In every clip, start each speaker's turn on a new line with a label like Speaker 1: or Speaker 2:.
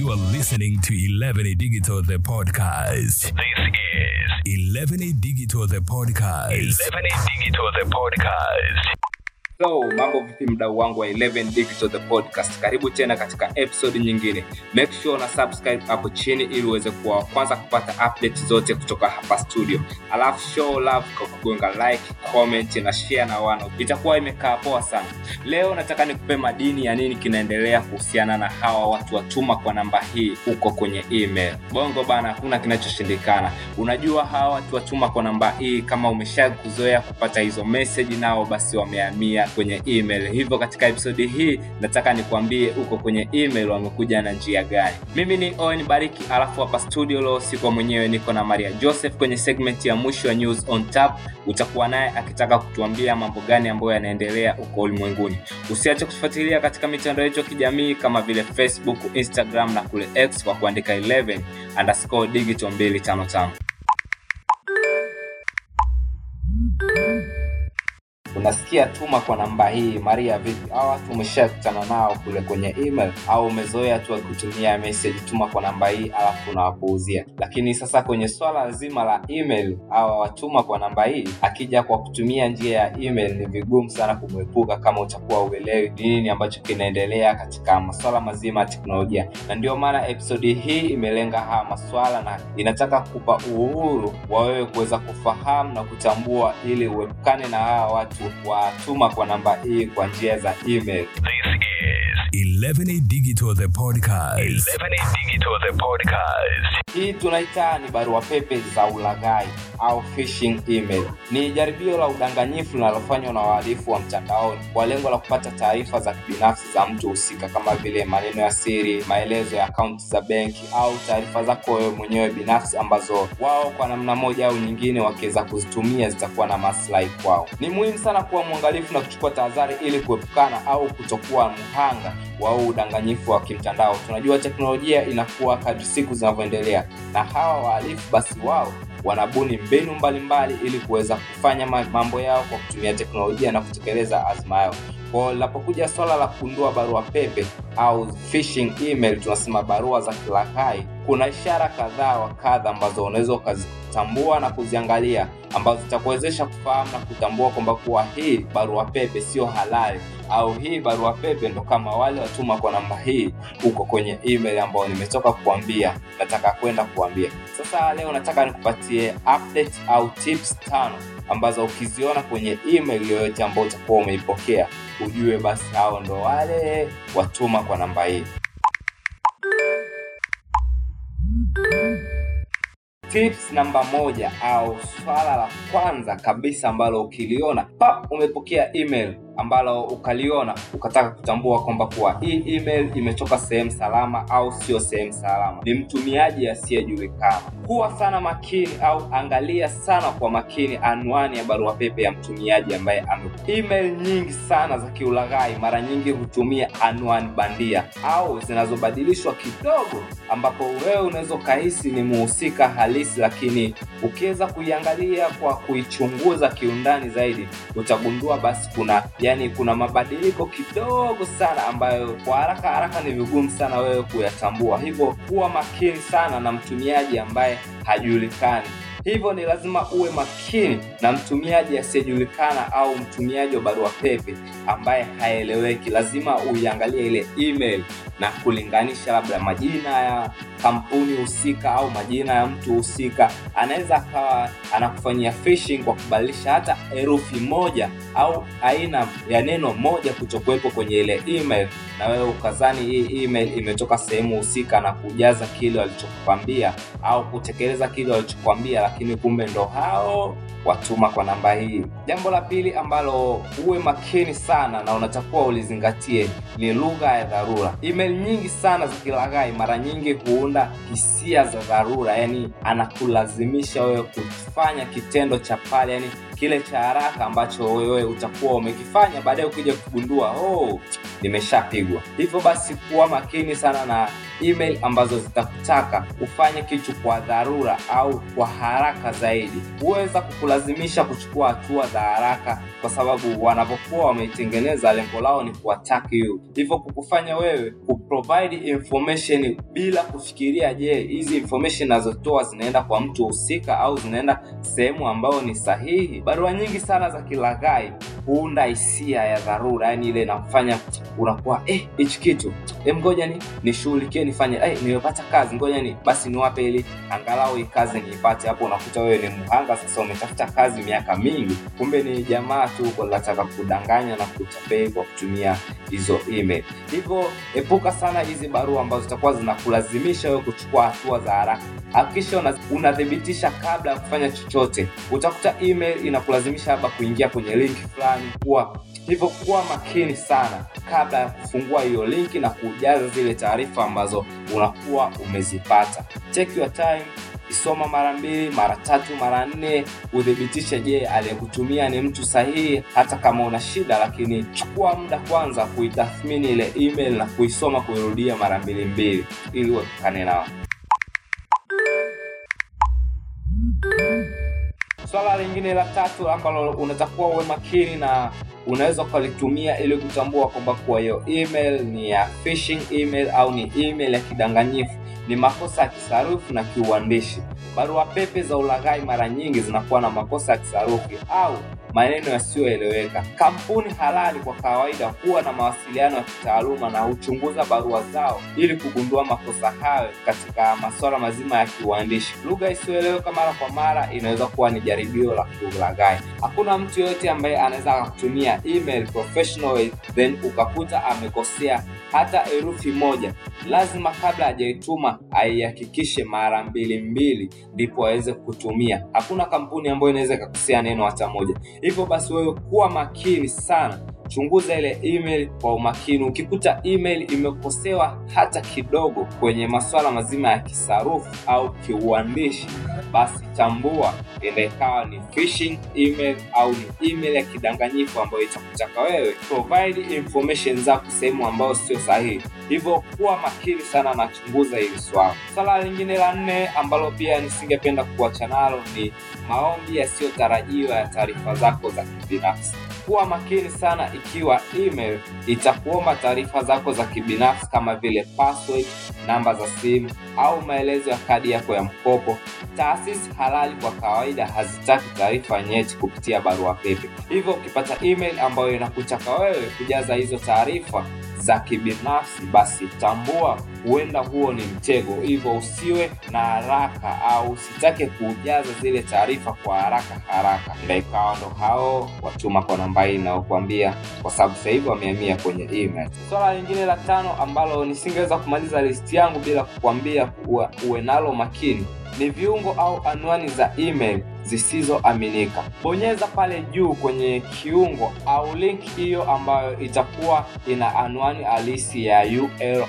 Speaker 1: You are listening to 11 Digital the podcast. This is 11 Digital the podcast. 11 Digital the podcast.
Speaker 2: So, mambo vipi mdau wangu wa 11 Digital the podcast? Karibu tena katika episode nyingine. Make sure na subscribe hapo chini ili uweze kuwa kwanza kupata update zote kutoka hapa studio. Alafu show love kwa kugonga like, comment na share na wano, Itakuwa imekaa poa sana. Leo nataka nikupe madini ya nini kinaendelea kuhusiana na hawa watu watuma kwa namba hii huko kwenye email. Bongo bana, hakuna kinachoshindikana. Unajua hawa watu watuma kwa namba hii, kama umesha kuzoea kupata hizo message, nao basi wamehamia kwenye email. Hivyo katika episodi hii nataka nikwambie uko kwenye email wamekuja na njia gani. Mimi ni Owen Bariki, alafu hapa studio leo siko mwenyewe, niko na Maria Joseph kwenye segment ya mwisho ya News on Tap. Utakuwa naye akitaka kutuambia mambo gani ambayo yanaendelea uko ulimwenguni. Usiache kutufuatilia katika mitandao yetu ya kijamii kama vile Facebook, Instagram na kule X kwa kuandika 11 underscore digital 255. Unasikia tuma kwa namba hii maria vipi? Hawa watu umeshakutana nao kule kwenye email au umezoea tu kutumia message tuma kwa namba hii alafu unawapuuzia. Lakini sasa kwenye swala zima la email au watuma kwa namba hii akija kwa kutumia njia ya email ni vigumu sana kumwepuka kama utakuwa uelewi nini ambacho kinaendelea katika maswala mazima ya teknolojia. Na ndio maana episodi hii imelenga haya maswala na inataka kupa uhuru wa wewe kuweza kufahamu na kutambua ili uepukane na hawa watu watuma kwa namba hii kwa njia za email.
Speaker 1: This is 11 Digital the podcast. 11 Digital the podcast.
Speaker 2: hii tunaita ni barua pepe za ulaghai au phishing email ni jaribio la udanganyifu linalofanywa na wahalifu wa mtandaoni kwa lengo la kupata taarifa za kibinafsi za mtu husika kama vile maneno ya siri maelezo ya akaunti za benki au taarifa zako wewe mwenyewe binafsi ambazo wao kwa namna moja au nyingine wakiweza kuzitumia zitakuwa na maslahi kwao ni muhimu sana kuwa mwangalifu na kuchukua tahadhari ili kuepukana au kutokuwa mhanga wa huu udanganyifu wa kimtandao. Tunajua teknolojia inakuwa kadri siku zinavyoendelea na hawa wahalifu basi wao wanabuni mbinu mbalimbali ili kuweza kufanya mambo yao kwa kutumia teknolojia na kutekeleza azma yao. Kwao linapokuja swala la kundua barua pepe au phishing email tunasema barua za kilaghai kuna ishara kadhaa wa kadha ambazo unaweza ukazitambua na kuziangalia ambazo zitakuwezesha kufahamu na kutambua kwamba kuwa hii barua pepe sio halali au hii barua pepe ndo kama wale watuma kwa namba hii huko kwenye email ambayo nimetoka kuambia nataka kwenda kuambia. Sasa leo nataka nikupatie update au tips tano ambazo ukiziona kwenye email yoyote ambayo utakuwa umeipokea ujue basi hao ndo wale watuma kwa namba hii tips namba moja au swala la kwanza kabisa ambalo ukiliona pap umepokea email ambalo ukaliona ukataka kutambua kwamba kuwa hii email imetoka sehemu salama au sio sehemu salama. Ni mtumiaji asiyejulikana. Kuwa sana makini au angalia sana kwa makini anwani ya barua pepe ya mtumiaji ambaye ame email nyingi sana za kiulaghai mara nyingi hutumia anwani bandia au zinazobadilishwa kidogo ambapo wewe unaweza ukahisi ni muhusika halisi lakini ukiweza kuiangalia kwa kuichunguza kiundani zaidi utagundua basi kuna yani kuna mabadiliko kidogo sana ambayo kwa haraka haraka ni vigumu sana wewe kuyatambua. Hivyo kuwa makini sana na mtumiaji ambaye hajulikani. Hivyo ni lazima uwe makini na mtumiaji asiyejulikana au mtumiaji wa barua pepe ambaye haeleweki. Lazima uiangalie ile email na kulinganisha labda majina ya kampuni husika au majina ya mtu husika. Anaweza akawa anakufanyia phishing kwa kubadilisha hata herufi moja au aina ya neno moja kutokuwepo kwenye ile email. Na wewe ukazani hii email imetoka sehemu husika na kujaza kile walichokukwambia au kutekeleza kile walichokwambia lakini kumbe ndo hao watuma kwa namba hii. Jambo la pili ambalo uwe makini sana na unatakuwa ulizingatie ni lugha ya dharura. Email nyingi sana zikilaghai, mara nyingi huunda hisia za dharura yani anakulazimisha wewe kufanya kitendo cha pale yani kile cha haraka ambacho wewe utakuwa umekifanya baadaye ukija kugundua oh nimeshapigwa. Hivyo basi kuwa makini sana na email ambazo zitakutaka ufanye kitu kwa dharura au kwa haraka zaidi. Huweza kukulazimisha kuchukua hatua za haraka kwa sababu wanapokuwa wameitengeneza lengo lao ni kuwataki you. Hivyo kukufanya wewe kuprovide information bila kufikiria je hizi information nazotoa zinaenda kwa mtu husika au zinaenda sehemu ambayo ni sahihi barua nyingi sana za kilaghai huunda hisia ya dharura yani ile inakufanya unakuwa eh hichi kitu eh ngoja ni nishughulikie nifanye eh nimepata kazi ngoja ni basi niwape ili angalau hii kazi niipate. Hapo unakuta wewe ni mhanga sasa umetafuta kazi miaka mingi kumbe ni jamaa tu huko linataka kudanganya na kutapei kwa kutumia hizo email. Hivyo epuka sana hizi barua ambazo zitakuwa zinakulazimisha wewe kuchukua hatua za haraka. Hakikisha unathibitisha kabla ya kufanya chochote. Utakuta email inakulazimisha labda kuingia kwenye link fulani kuwa hivyo kuwa makini sana kabla ya kufungua hiyo linki na kujaza zile taarifa ambazo unakuwa umezipata. Take your time isoma mara mbili mara tatu mara nne uthibitishe je aliyekutumia ni mtu sahihi hata kama una shida lakini chukua muda kwanza kuitathmini ile email na kuisoma kuirudia mara mbili mbili ili uepukane nao swala lingine la tatu ambalo unatakuwa uwe makini na unaweza ukalitumia ili kutambua kwamba kuwa hiyo email ni ya phishing email au ni email ya kidanganyifu. Ni makosa ya kisarufi na kiuandishi. Barua pepe za ulaghai mara nyingi zinakuwa na makosa ya kisarufi au maneno yasiyoeleweka. Kampuni halali kwa kawaida huwa na mawasiliano ya kitaaluma na huchunguza barua zao ili kugundua makosa hayo katika masuala mazima ya kiuandishi. Lugha isiyoeleweka mara kwa mara inaweza kuwa ni jaribio la kiulaghai. Hakuna mtu yoyote ambaye anaweza akakutumia email professional then ukakuta amekosea hata herufi moja. Lazima kabla hajaituma aihakikishe mara mbili mbili ndipo aweze kutumia. Hakuna kampuni ambayo inaweza ikakosea neno hata moja hivyo basi wewe kuwa makini sana chunguza ile email kwa umakini. Ukikuta email imekosewa hata kidogo kwenye masuala mazima ya kisarufu au kiuandishi basi tambua enda ikawa ni phishing email au ni email ya kidanganyifu ambayo itakutaka wewe provide information zako sehemu ambayo sio sahihi. Hivyo kuwa makini sana na chunguza hili swala. Swala lingine la nne ambalo pia nisingependa kuacha nalo ni maombi yasiyotarajiwa ya taarifa zako za kibinafsi kuwa makini sana ikiwa email itakuomba taarifa zako za kibinafsi kama vile password namba za simu au maelezo ya kadi yako ya mkopo. Taasisi halali kwa kawaida hazitaki taarifa nyeti kupitia barua pepe. Hivyo ukipata email ambayo inakutaka wewe kujaza hizo taarifa za kibinafsi basi tambua huenda huo ni mtego. Hivyo usiwe na haraka au usitake kujaza zile taarifa kwa haraka haraka. Ndo ikawa ndo hao watuma kwa namba hii inayokuambia kwa sababu sasa hivi wamehamia kwenye email. Swala lingine la tano ambalo nisingeweza kumaliza listi yangu bila kukuambia uwe nalo makini ni viungo au anwani za email zisizoaminika. Bonyeza pale juu kwenye kiungo au link hiyo ambayo itakuwa ina anwani halisi ya url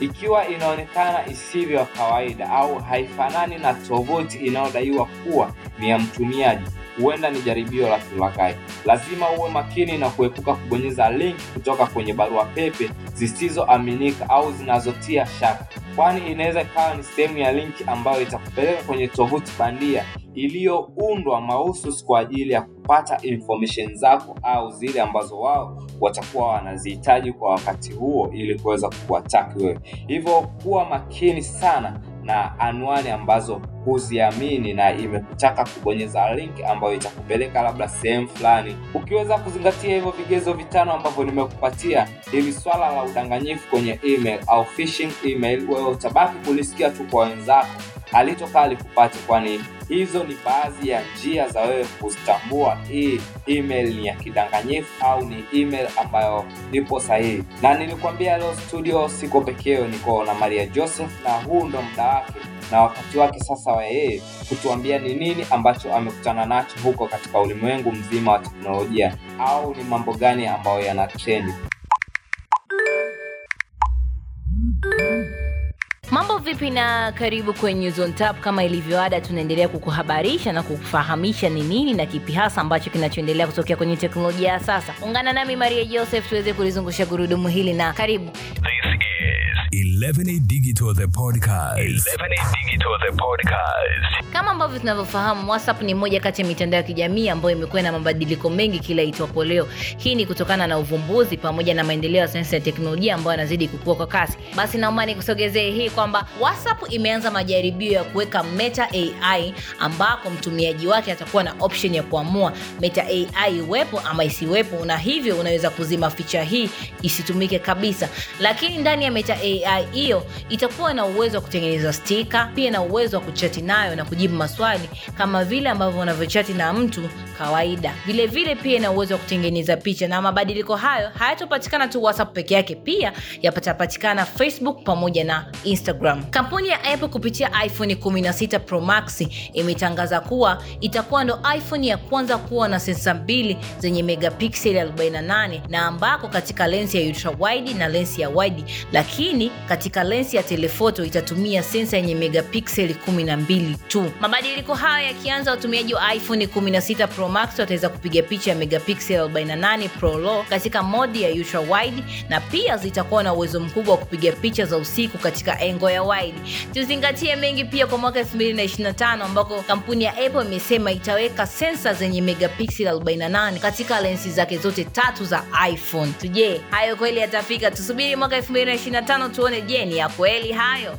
Speaker 2: ikiwa inaonekana isivyo kawaida au haifanani na tovuti inayodaiwa kuwa ni ya mtumiaji huenda ni jaribio la kiulaghai lazima uwe makini na kuepuka kubonyeza link kutoka kwenye barua pepe zisizoaminika au zinazotia shaka kwani inaweza ikawa ni sehemu ya linki ambayo itakupeleka kwenye tovuti bandia iliyoundwa mahusus kwa ajili ya kupata information zako au zile ambazo wao watakuwa wanazihitaji kwa wakati huo ili kuweza kuwataki wewe. Hivyo kuwa makini sana na anwani ambazo huziamini na imekutaka kubonyeza link ambayo itakupeleka labda sehemu fulani. Ukiweza kuzingatia hivyo vigezo vitano ambavyo nimekupatia ili swala la udanganyifu kwenye email au phishing email wewe utabaki kulisikia tu kwa wenzako halitokaa likupate kwani hizo ni baadhi ya njia za wewe kuzitambua hii email ni ya kidanganyifu au ni email ambayo nipo sahihi. Na nilikwambia leo studio siko pekeo niko na maria joseph na huu ndo muda wake na wakati wake sasa wa yeye kutuambia ni nini ambacho amekutana nacho huko katika ulimwengu mzima wa teknolojia au ni mambo gani ambayo yana trendi
Speaker 3: vipi na karibu kwenye Tap. Kama ilivyoada, tunaendelea kukuhabarisha na kukufahamisha ni nini na kipi hasa ambacho kinachoendelea kutokea kwenye teknolojia ya sasa. Ungana nami Maria Joseph tuweze kulizungusha gurudumu hili na karibu.
Speaker 1: This is 11A Digital the podcast. 11A Digital the podcast.
Speaker 3: Kama ambavyo tunavyofahamu, WhatsApp ni moja kati ya mitandao ya kijamii ambayo imekuwa na mabadiliko mengi kila itwapo leo. Hii ni kutokana na uvumbuzi pamoja na maendeleo ya sayansi ya teknolojia ambayo yanazidi kukua kwa kasi. Basi naomba nikusogezee hii kwamba WhatsApp imeanza majaribio ya kuweka Meta AI ambako mtumiaji wake atakuwa na option ya kuamua Meta AI iwepo ama isiwepo, na hivyo unaweza kuzima ficha hii isitumike kabisa. Lakini ndani ya Meta AI hiyo itakuwa na uwezo wa kutengeneza stika, pia na uwezo wa kuchati nayo na kujibu maswali kama vile ambavyo unavyochati na mtu kawaida. Vile vile pia ina uwezo wa kutengeneza picha, na mabadiliko hayo hayatopatikana tu WhatsApp peke yake, pia yapatapatikana Facebook pamoja na Instagram. Kampuni ya Apple kupitia iPhone 16 Pro Max imetangaza kuwa itakuwa ndo iPhone ya kwanza kuwa na sensa mbili zenye megapixel 48 na ambako katika lensi ya ultra wide na lensi ya wide, lakini katika lensi ya telefoto itatumia sensa yenye megapikseli 12 tu. Mabadiliko hayo yakianza, watumiaji wa iPhone 16 Pro Max wataweza kupiga picha ya megapikseli 48 Pro Raw katika modi ya ultra wide, na pia zitakuwa na uwezo mkubwa wa kupiga picha za usiku katika engo ya wide. Tuzingatie mengi pia kwa mwaka 2025 ambako kampuni ya Apple imesema itaweka sensa zenye megapikseli 48 katika lensi zake zote tatu za iPhone. Tuje, hayo kweli yatafika? Tusubiri mwaka 2025 tuone, je, ni ya kweli hayo?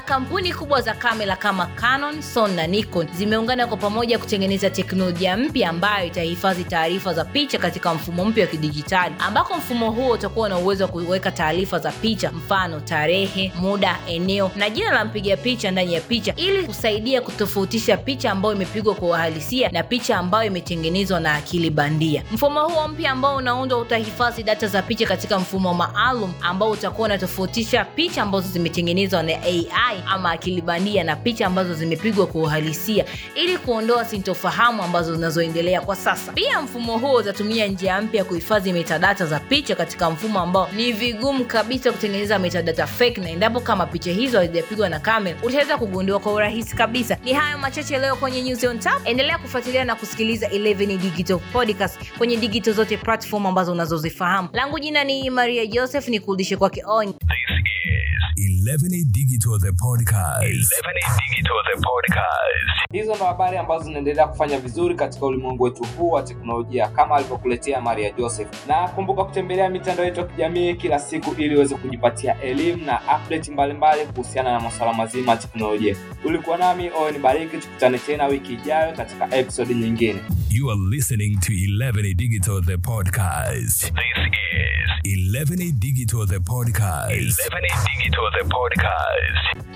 Speaker 3: Kampuni kubwa za kamera kama Canon, Sony na Nikon zimeungana kwa pamoja kutengeneza teknolojia mpya ambayo itahifadhi taarifa za picha katika mfumo mpya wa kidijitali, ambako mfumo huo utakuwa na uwezo wa kuweka taarifa za picha, mfano tarehe, muda, eneo na jina la mpiga picha ndani ya picha, ili kusaidia kutofautisha picha ambayo imepigwa kwa uhalisia na picha ambayo imetengenezwa na akili bandia. Mfumo huo mpya ambao unaundwa utahifadhi data za picha katika mfumo maalum ambao utakuwa unatofautisha picha ambazo zimetengenezwa na AI ama akili bandia na picha ambazo zimepigwa kwa uhalisia ili kuondoa sintofahamu ambazo zinazoendelea kwa sasa. Pia mfumo huo utatumia njia mpya ya kuhifadhi metadata za picha katika mfumo ambao ni vigumu kabisa kutengeneza metadata fake, na endapo kama picha hizo hazijapigwa na kamera utaweza kugundua kwa urahisi kabisa. Ni hayo machache leo kwenye News on Tap. Endelea kufuatilia na kusikiliza 11 Digital Podcast kwenye digital zote platform ambazo unazozifahamu. Langu jina ni Maria Joseph, ni kurudishe kwake on
Speaker 1: 11A Digital the podcast. 11A Digital the podcast.
Speaker 2: Hizo ndo habari ambazo zinaendelea kufanya vizuri katika ulimwengu wetu huu wa teknolojia kama alivyokuletea Maria Joseph. Na kumbuka kutembelea mitandao yetu ya kijamii kila siku ili uweze kujipatia elimu na update mbalimbali kuhusiana na masuala mazima ya teknolojia. Ulikuwa nami Owen Bariki, tukutane tena wiki ijayo katika episode nyingine.
Speaker 1: You are listening to 11A Digital the podcast. This is 11A Digital the podcast. 11A Digital the podcast.